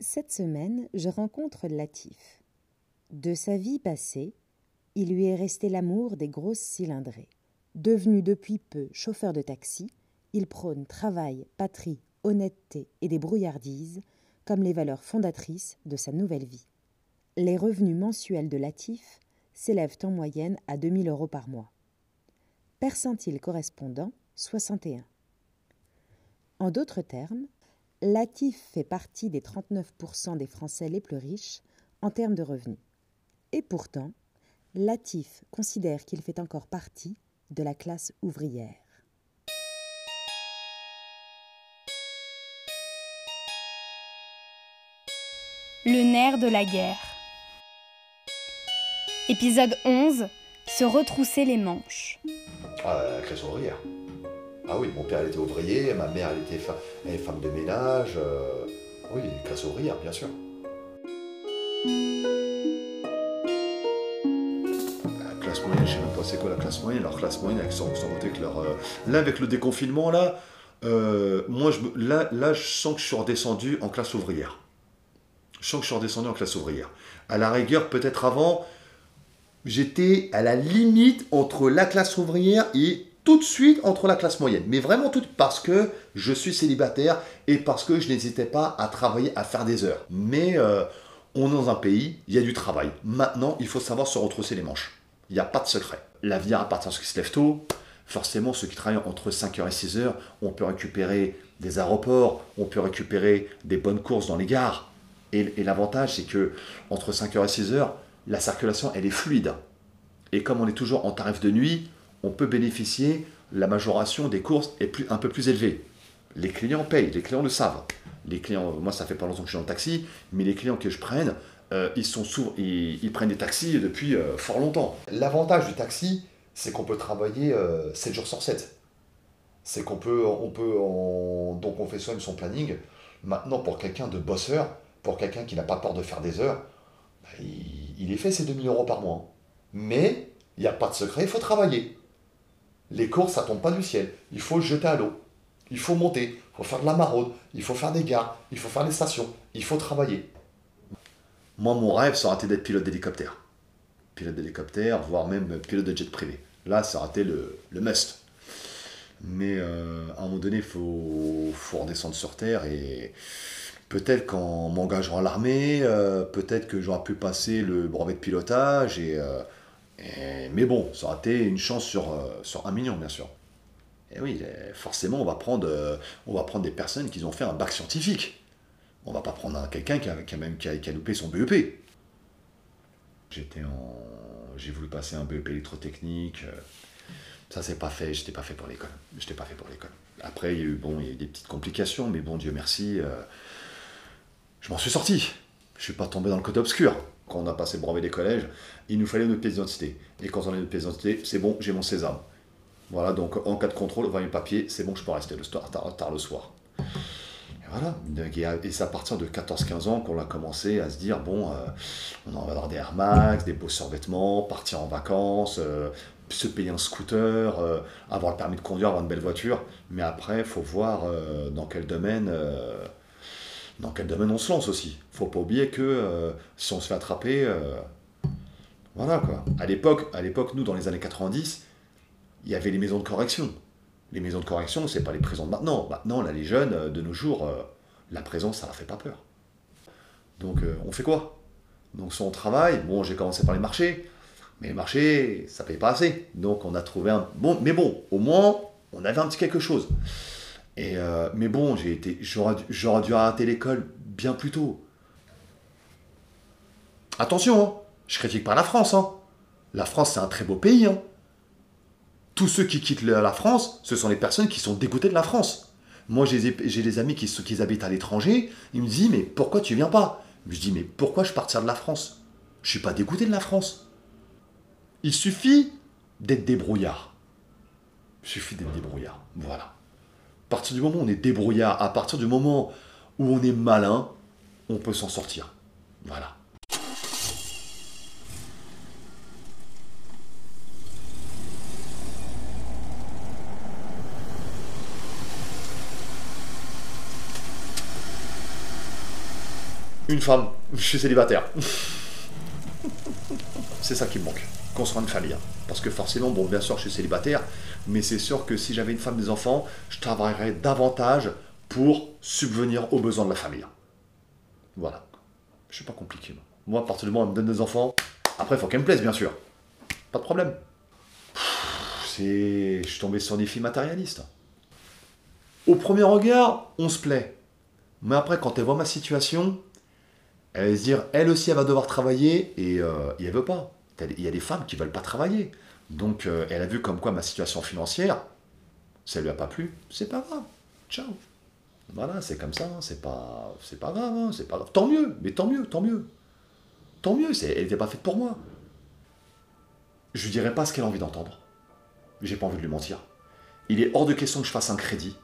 Cette semaine, je rencontre Latif. De sa vie passée, il lui est resté l'amour des grosses cylindrées. Devenu depuis peu chauffeur de taxi, il prône travail, patrie, honnêteté et des brouillardises comme les valeurs fondatrices de sa nouvelle vie. Les revenus mensuels de Latif s'élèvent en moyenne à 2000 euros par mois. Percentile correspondant? 61. En d'autres termes, Latif fait partie des 39% des Français les plus riches en termes de revenus. Et pourtant, Latif considère qu'il fait encore partie de la classe ouvrière. Le nerf de la guerre. Épisode 11. Se retrousser les manches. Ah, la classe ouvrière. Ah oui, mon père elle était ouvrier, ma mère elle était femme de ménage. euh, Oui, classe ouvrière, bien sûr. La classe moyenne, je sais même pas c'est quoi la classe moyenne. Leur classe moyenne, avec sans, sans compter que leur. euh, Là, avec le déconfinement, là, euh, moi, je me- là, là, je sens que je suis redescendu en classe ouvrière. Je sens que je suis redescendu en classe ouvrière. À la rigueur, peut-être avant, j'étais à la limite entre la classe ouvrière et tout de suite entre la classe moyenne. Mais vraiment tout parce que je suis célibataire et parce que je n'hésitais pas à travailler, à faire des heures. Mais euh, on est dans un pays, il y a du travail. Maintenant, il faut savoir se retrousser les manches. Il n'y a pas de secret. L'avenir appartient à ceux qui se lèvent tôt. Forcément, ceux qui travaillent entre 5h et 6h, on peut récupérer des aéroports, on peut récupérer des bonnes courses dans les gares. Et, l'avantage, c'est que entre 5h et 6h, la circulation, elle est fluide. Et comme on est toujours en tarif de nuit, on peut bénéficier, la majoration des courses est un peu plus élevée. Les clients payent, les clients le savent. Les clients, moi ça fait pas longtemps que je suis dans taxi, mais les clients que je prenne, euh, ils, sont ils, prennent des taxis depuis euh, fort longtemps. L'avantage du taxi, c'est qu'on peut travailler euh, 7 jours sur 7. C'est qu'on peut, on peut donc on fait soi-même son planning. Maintenant, pour quelqu'un de bosseur, pour quelqu'un qui n'a pas peur de faire des heures, bah, il, il est fait ses 2000 euros par mois. Mais il n'y a pas de secret, il faut travailler. Les courses, ça tombe pas du ciel. Il faut jeter à l'eau. Il faut monter. Il faut faire de la maraude. Il faut faire des gares. Il faut faire des stations. Il faut travailler. Moi, mon rêve, ça aurait été d'être pilote d'hélicoptère. Pilote d'hélicoptère, voire même pilote de jet privé. Là, ça aurait été le, le must. Mais euh, à un moment donné, il faut, faut redescendre sur Terre et peut-être qu'en m'engageant à l'armée, euh, peut-être que j'aurais pu passer le brevet de pilotage et... euh, mais bon, ça aurait été une chance sur, euh, sur un million, bien sûr. Et oui, forcément, on va, prendre, euh, on va prendre des personnes qui ont fait un bac scientifique. On va pas prendre un- quelqu'un qui a, qui, même, qui, a, qui a loupé son BEP. J'étais en... J'ai voulu passer un BEP électrotechnique. euh, Ça, c'est pas fait. J'étais pas fait pour l'école. J'étais pas fait pour l'école. Après, il y a eu, bon, il y a eu des petites complications, mais bon, Dieu merci, euh, je m'en suis sorti. Je suis pas tombé dans le côté obscur. Quand on a passé le brevet des collèges, il nous fallait notre pièce d'identité. Et quand on a notre pièce d'identité, c'est bon, j'ai mon sésame. Voilà, donc en cas de contrôle, voyez mes papiers, c'est bon, je peux rester le soir, tard, le soir. Et voilà, et c'est à partir de 14-15 ans qu'on a commencé à se dire, bon, euh, on va avoir des Air Max, des beaux survêtements, partir en vacances, euh, se payer un scooter, euh, avoir le permis de conduire, avoir une belle voiture. Mais après, il faut voir euh, dans quel domaine... dans quel domaine on se lance aussi? Faut pas oublier que euh, si on se fait attraper, euh, voilà quoi. À l'époque, à l'époque, nous dans les années 90, il y avait les maisons de correction. Les maisons de correction, c'est pas les prisons de maintenant. Maintenant, là, les jeunes euh, de nos jours, la prison, ça leur fait pas peur. Donc, on fait quoi? Donc, on travaille. Bon, j'ai commencé par les marchés, mais les marchés, ça paye pas assez. Donc, on a trouvé un bon, mais bon, au moins, on avait un petit quelque chose. Euh, mais bon, j'ai été, j'aurais, dû- arrêter l'école bien plus tôt. Attention, hein, je critique pas la France. Hein. La France, c'est un très beau pays. Hein. Tous ceux qui quittent la France, ce sont les personnes qui sont dégoûtées de la France. Moi, j'ai des- amis qui habitent à l'étranger. Ils me disent, mais pourquoi tu viens pas? Je dis, mais pourquoi je partirais de la France? Je suis pas dégoûté de la France. Il suffit d'être débrouillard. Il suffit d'être débrouillard. Voilà. À partir du moment où on est débrouillard, à partir du moment où on est malin, on peut s'en sortir. Voilà. une femme, je suis célibataire. c'est ça qui me manque, construire une famille. Parce que forcément, bon, bien sûr, je suis célibataire, mais c'est sûr que si j'avais une femme, des enfants, je travaillerais davantage pour subvenir aux besoins de la famille. Voilà. Je suis pas compliqué. Moi, à partir du moment où on me donne des enfants, après, il faut qu'elles me plaisent, bien sûr. Pas de problème. C'est... Je suis tombé sur des filles matérialistes. Au premier regard, on se plaît. Mais après, quand elle voit ma situation, elle va se dire, elle aussi, elle va devoir travailler et, euh, et elle veut pas. Il y a des femmes qui veulent pas travailler. Donc, euh, elle a vu comme quoi ma situation financière, ça lui a pas plu, c'est pas grave. Ciao. Voilà, c'est comme ça, hein. c'est pas, pas grave, hein. c'est pas grave. Tant mieux, mais tant mieux, tant mieux. Tant mieux, elle n'était pas faite pour moi. Je lui dirai pas ce qu'elle a envie d'entendre. J'ai pas envie de lui mentir. Il est hors de question que je fasse un crédit.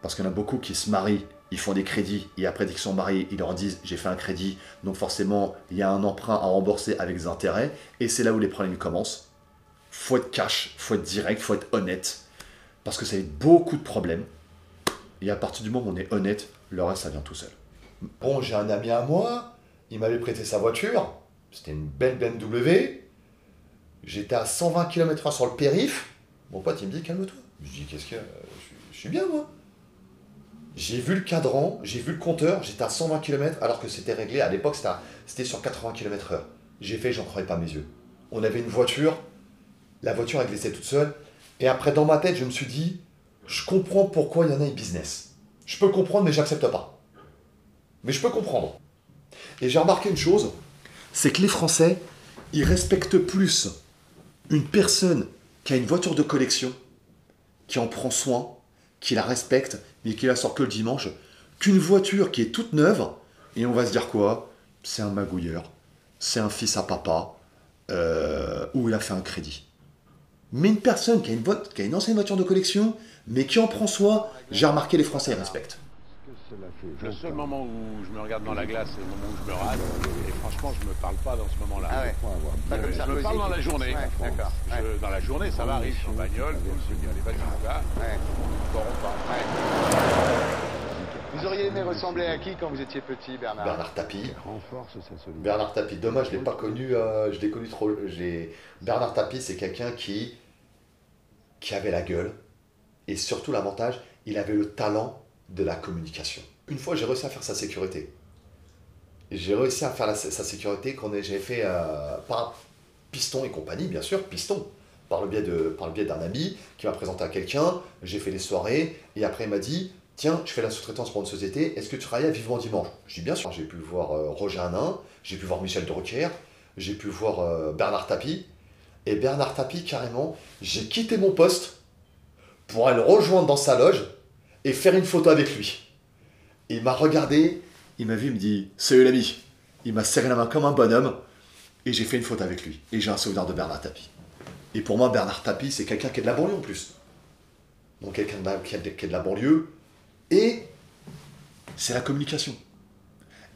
Parce qu'il y en a beaucoup qui se marient, ils font des crédits, et après, dès qu'ils sont mariés, ils leur disent j'ai fait un crédit, donc forcément, il y a un emprunt à rembourser avec des intérêts, et c'est là où les problèmes commencent. Faut être cash, faut être direct, faut être honnête, parce que ça a beaucoup de problèmes. Et à partir du moment où on est honnête, le reste, ça vient tout seul. Bon, j'ai un ami à moi, il m'avait prêté sa voiture, c'était une belle BMW. J'étais à 120 km/h sur le périph. Mon pote, il me dit calme-toi. Je dis qu'est-ce que. Je suis bien, moi. J'ai vu le cadran, j'ai vu le compteur, j'étais à 120 km alors que c'était réglé. À l'époque, c'était sur 80 km/h. J'ai fait, j'en croyais pas mes yeux. On avait une voiture, la voiture elle glissait toute seule. Et après, dans ma tête, je me suis dit, je comprends pourquoi il y en a business. Je peux comprendre, mais j'accepte pas. Mais je peux comprendre. Et j'ai remarqué une chose, c'est que les Français, ils respectent plus une personne qui a une voiture de collection, qui en prend soin, qui la respecte, mais qui la sort que le dimanche, qu'une voiture qui est toute neuve, et on va se dire quoi? C'est un magouilleur, c'est un fils à papa, euh, ou il a fait un crédit. Mais une personne qui a une, qui a une ancienne voiture de collection, mais qui en prend soin, j'ai remarqué les Français ils respectent. Le seul moment où je me regarde dans la glace, c'est le moment où je me rase. Et franchement, je me parle pas dans ce moment-là. Ah ouais. Pas comme je me parle dans la journée. D'accord. Dans la journée, ça va, arrive. Je suis en bagnole, je. Ouais. Bon, on part. Vous auriez aimé ressembler à qui quand vous étiez petit, Bernard Bernard Tapie. renforce sa solidité. Bernard Tapie, dommage, je l'ai pas connu, euh, je l'ai connu trop. j'ai- Bernard Tapie, c'est quelqu'un qui, qui avait la gueule, et surtout l'avantage, il avait le talent de la communication. Une fois, j'ai réussi à faire sa sécurité. J'ai réussi à faire sa sécurité ait- j'ai fait euh, par Piston et compagnie, bien sûr, Piston. Par le biais de- par le biais d'un ami qui m'a présenté à quelqu'un, j'ai fait les soirées, et après il m'a dit Tiens, je fais la sous-traitance pour une société, est-ce que tu travailles à Vivement Dimanche? Je dis bien sûr, j'ai pu voir euh, Roger Hanin, j'ai pu voir Michel Drucker, j'ai pu voir euh, Bernard Tapie. Et Bernard Tapie, carrément, j'ai quitté mon poste pour aller le rejoindre dans sa loge et faire une photo avec lui. Il m'a regardé, il m'a vu, il me dit Salut l'ami. Il m'a serré la main comme un bonhomme et j'ai fait une photo avec lui. Et j'ai un souvenir de Bernard Tapie. Et pour moi, Bernard Tapie, c'est quelqu'un qui est de la banlieue en plus. Donc quelqu'un qui est de la banlieue. Et c'est la communication.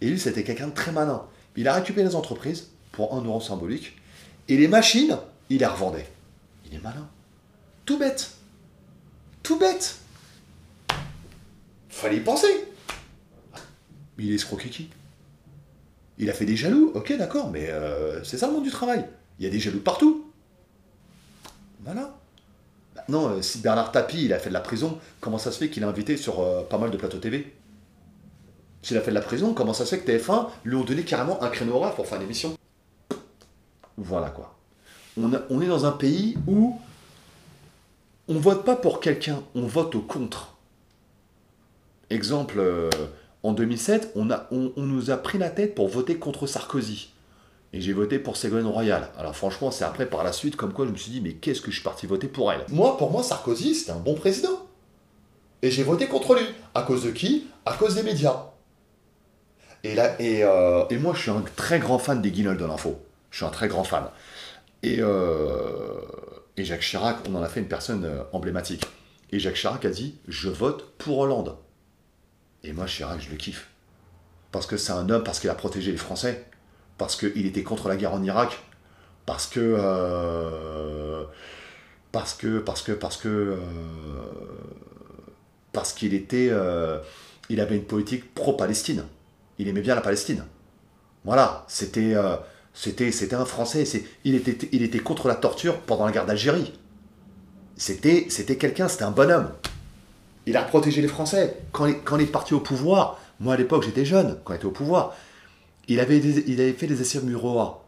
Et lui, c'était quelqu'un de très malin. Il a récupéré les entreprises pour un euro symbolique. Et les machines, il les revendait. Il est malin. Tout bête. Tout bête. Fallait y penser. Il est escroqué qui Il a fait des jaloux, ok d'accord, mais euh, c'est ça le monde du travail. Il y a des jaloux partout. Voilà. Maintenant, euh, si Bernard Tapie, il a fait de la prison, comment ça se fait qu'il est invité sur euh, pas mal de plateaux TV S'il a fait de la prison, comment ça se fait que TF1 lui ont donné carrément un créneau horaire pour faire une émission Voilà quoi. On, est dans un pays où on vote pas pour quelqu'un, on vote au contre. Exemple, en 2007, on, a, on, on nous a pris la tête pour voter contre Sarkozy. Et j'ai voté pour Ségolène Royal. Alors franchement, c'est après par la suite comme quoi je me suis dit, mais qu'est-ce que je suis parti voter pour elle? Moi, pour moi, Sarkozy, c'était un bon président. Et j'ai voté contre lui. À cause de qui? À cause des médias. Et, là, et, euh, et moi, je suis un très grand fan des guignols de l'info. Je suis un très grand fan. Et, euh, et Jacques Chirac, on en a fait une personne euh, emblématique. Et Jacques Chirac a dit Je vote pour Hollande. Et moi, Chirac, je le kiffe. Parce que c'est un homme, parce qu'il a protégé les Français. Parce qu'il était contre la guerre en Irak. Parce que. euh, parce que. Parce que. Parce que. euh, parce qu'il était. euh, il avait une politique pro-Palestine. il aimait bien la Palestine. Voilà, c'était c'était c'était un Français. Il était il était contre la torture pendant la guerre d'Algérie. C'était c'était quelqu'un, c'était un bonhomme. Il a protégé les Français. Quand il, est parti au pouvoir, moi à l'époque j'étais jeune, quand il était au pouvoir, il avait, il avait fait des essais Muroa.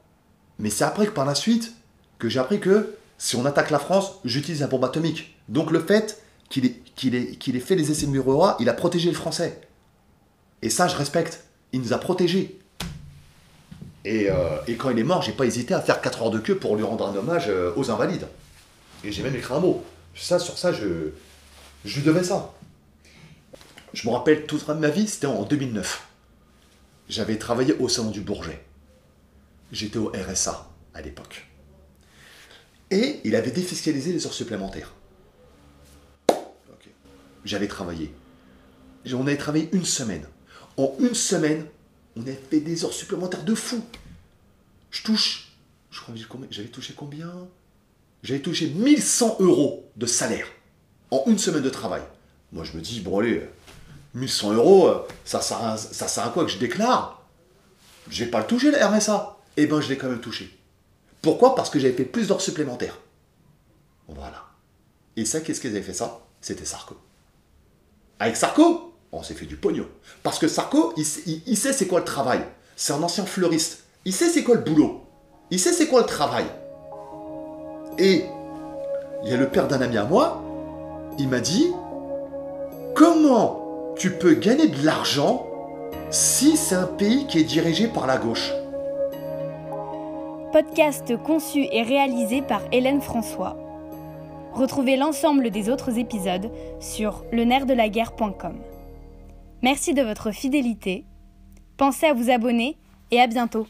Mais c'est après que par la suite que j'ai appris que si on attaque la France, j'utilise un bombe atomique. Donc le fait qu'il ait, ait, ait fait les essais Muroa, il a protégé le Français. Et ça, je respecte. Il nous a protégés. Et, euh, et quand il est mort, j'ai pas hésité à faire 4 heures de queue pour lui rendre un hommage euh, aux invalides. Et j'ai même écrit un mot. Ça, sur ça, je, je lui devais ça. Je me rappelle toute ma vie, c'était en 2009. J'avais travaillé au Salon du Bourget. J'étais au RSA à l'époque. Et il avait défiscalisé les heures supplémentaires. J'avais travaillé. On avait travaillé une semaine. En une semaine, on a fait des heures supplémentaires de fou. Je touche. Je crois j'avais touché combien? J'avais touché 1100 euros de salaire en une semaine de travail. Moi, je me dis, bon, allez, 1100 euros, euh, ça sert, à, ça sert à quoi que je déclare? J'ai pas le touché, le RSA. Eh ben, je l'ai quand même touché. Pourquoi? Parce que j'avais fait plus d'heures supplémentaires. Voilà. Et ça, qu'est-ce qu'ils avaient fait ça? C'était Sarko. Avec Sarko, on s'est fait du pognon. Parce que Sarko, il sait c'est quoi le travail. C'est un ancien fleuriste. Il sait c'est quoi le boulot. Il sait c'est quoi le travail. Et il y a le père d'un ami à moi, il m'a dit, comment tu peux gagner de l'argent si c'est un pays qui est dirigé par la gauche? Podcast conçu et réalisé par Hélène François. Retrouvez l'ensemble des autres épisodes sur lenerdelaguerre.com. Merci de votre fidélité. Pensez à vous abonner et à bientôt.